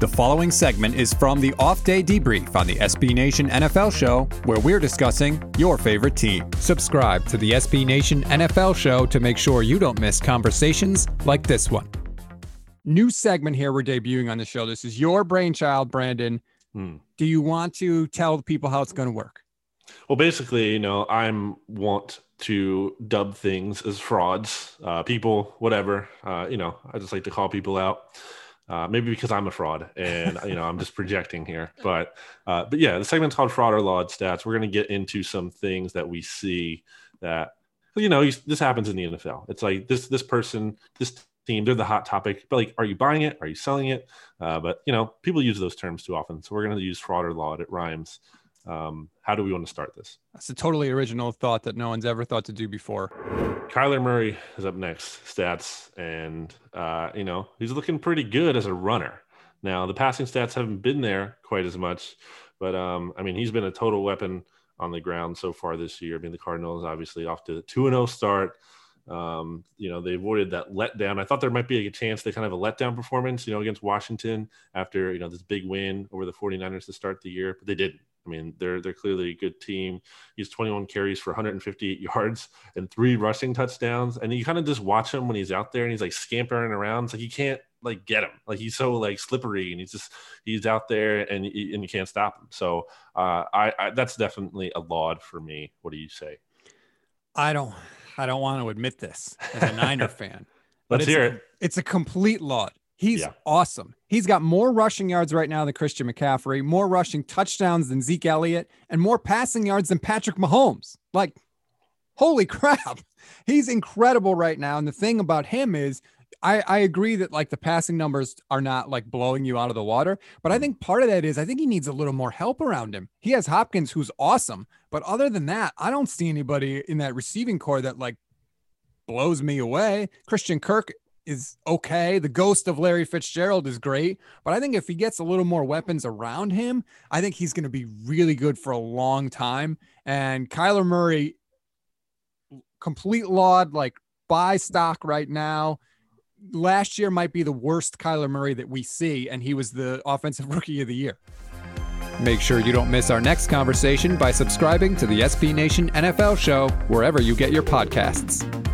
The following segment is from the off day debrief on the SB Nation NFL show, where we're discussing your favorite team. Subscribe to the SB Nation NFL show to make sure you don't miss conversations like this one. New segment here we're debuting on the show. This is your brainchild, Brandon. Hmm. Do you want to tell people how it's going to work? Well, basically, you know, I'm want to dub things as frauds, uh, people, whatever. Uh, you know, I just like to call people out. Uh, maybe because I'm a fraud and you know I'm just projecting here, but uh, but yeah, the segment's called "Fraud or Laud Stats." We're going to get into some things that we see that you know this happens in the NFL. It's like this this person, this team, they're the hot topic, but like, are you buying it? Are you selling it? Uh, but you know, people use those terms too often, so we're going to use fraud or laud. It rhymes. Um, how do we want to start this? That's a totally original thought that no one's ever thought to do before. Kyler Murray is up next, stats, and uh, you know he's looking pretty good as a runner. Now the passing stats haven't been there quite as much, but um, I mean he's been a total weapon on the ground so far this year. I mean the Cardinals obviously off to the two and zero oh start. Um, you know, they avoided that letdown. I thought there might be a chance they kind of a letdown performance, you know, against Washington after, you know, this big win over the 49ers to start the year, but they didn't. I mean, they're they're clearly a good team. He's 21 carries for 158 yards and three rushing touchdowns. And you kind of just watch him when he's out there and he's like scampering around. It's like you can't like get him. Like he's so like slippery and he's just he's out there and and you can't stop him. So uh, I, I that's definitely a laud for me. What do you say? I don't I don't want to admit this as a Niner fan. Let's hear it. It's a complete laud. He's yeah. awesome. He's got more rushing yards right now than Christian McCaffrey, more rushing touchdowns than Zeke Elliott, and more passing yards than Patrick Mahomes. Like, holy crap. He's incredible right now. And the thing about him is, I, I agree that like the passing numbers are not like blowing you out of the water, but I mm. think part of that is I think he needs a little more help around him. He has Hopkins, who's awesome, but other than that, I don't see anybody in that receiving corps that like blows me away. Christian Kirk is okay. The ghost of Larry Fitzgerald is great, but I think if he gets a little more weapons around him, I think he's going to be really good for a long time. And Kyler Murray, complete laud, like buy stock right now. Last year might be the worst Kyler Murray that we see, and he was the offensive rookie of the year. Make sure you don't miss our next conversation by subscribing to the SB Nation NFL show wherever you get your podcasts.